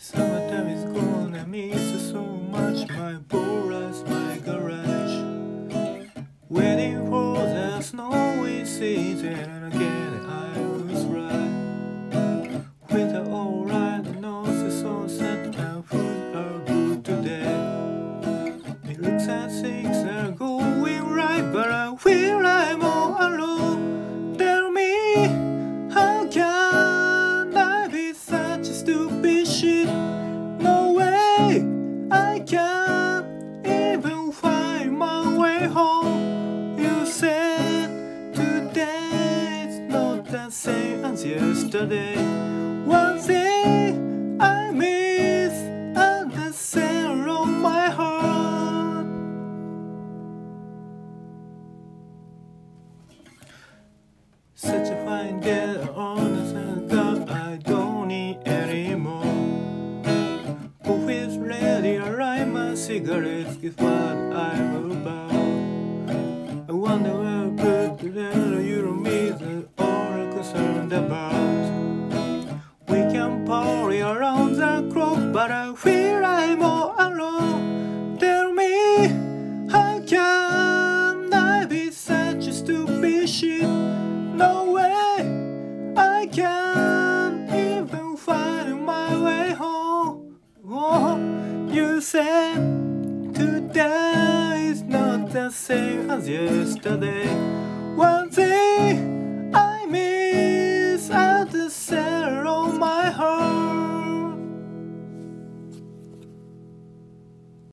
Summertime is gone, I miss so much my Boras, my garage. Waiting for the snowy season and again I was right. Weather alright, the nose is so set and food are good today. It looks as things are going right, but I feel I'm all alone. Tell me, how can I be such a stupid the same as yesterday. One thing I miss, and the center of my heart. Such a fine day on the that I don't need anymore. Who is ready? I my cigarettes is what I'm about. I wonder concerned about. We can party around the clock, but I feel I'm all alone. Tell me, how can I be such a stupid shit? No way, I can't even find my way home. Oh, you said today is not the same as yesterday. the.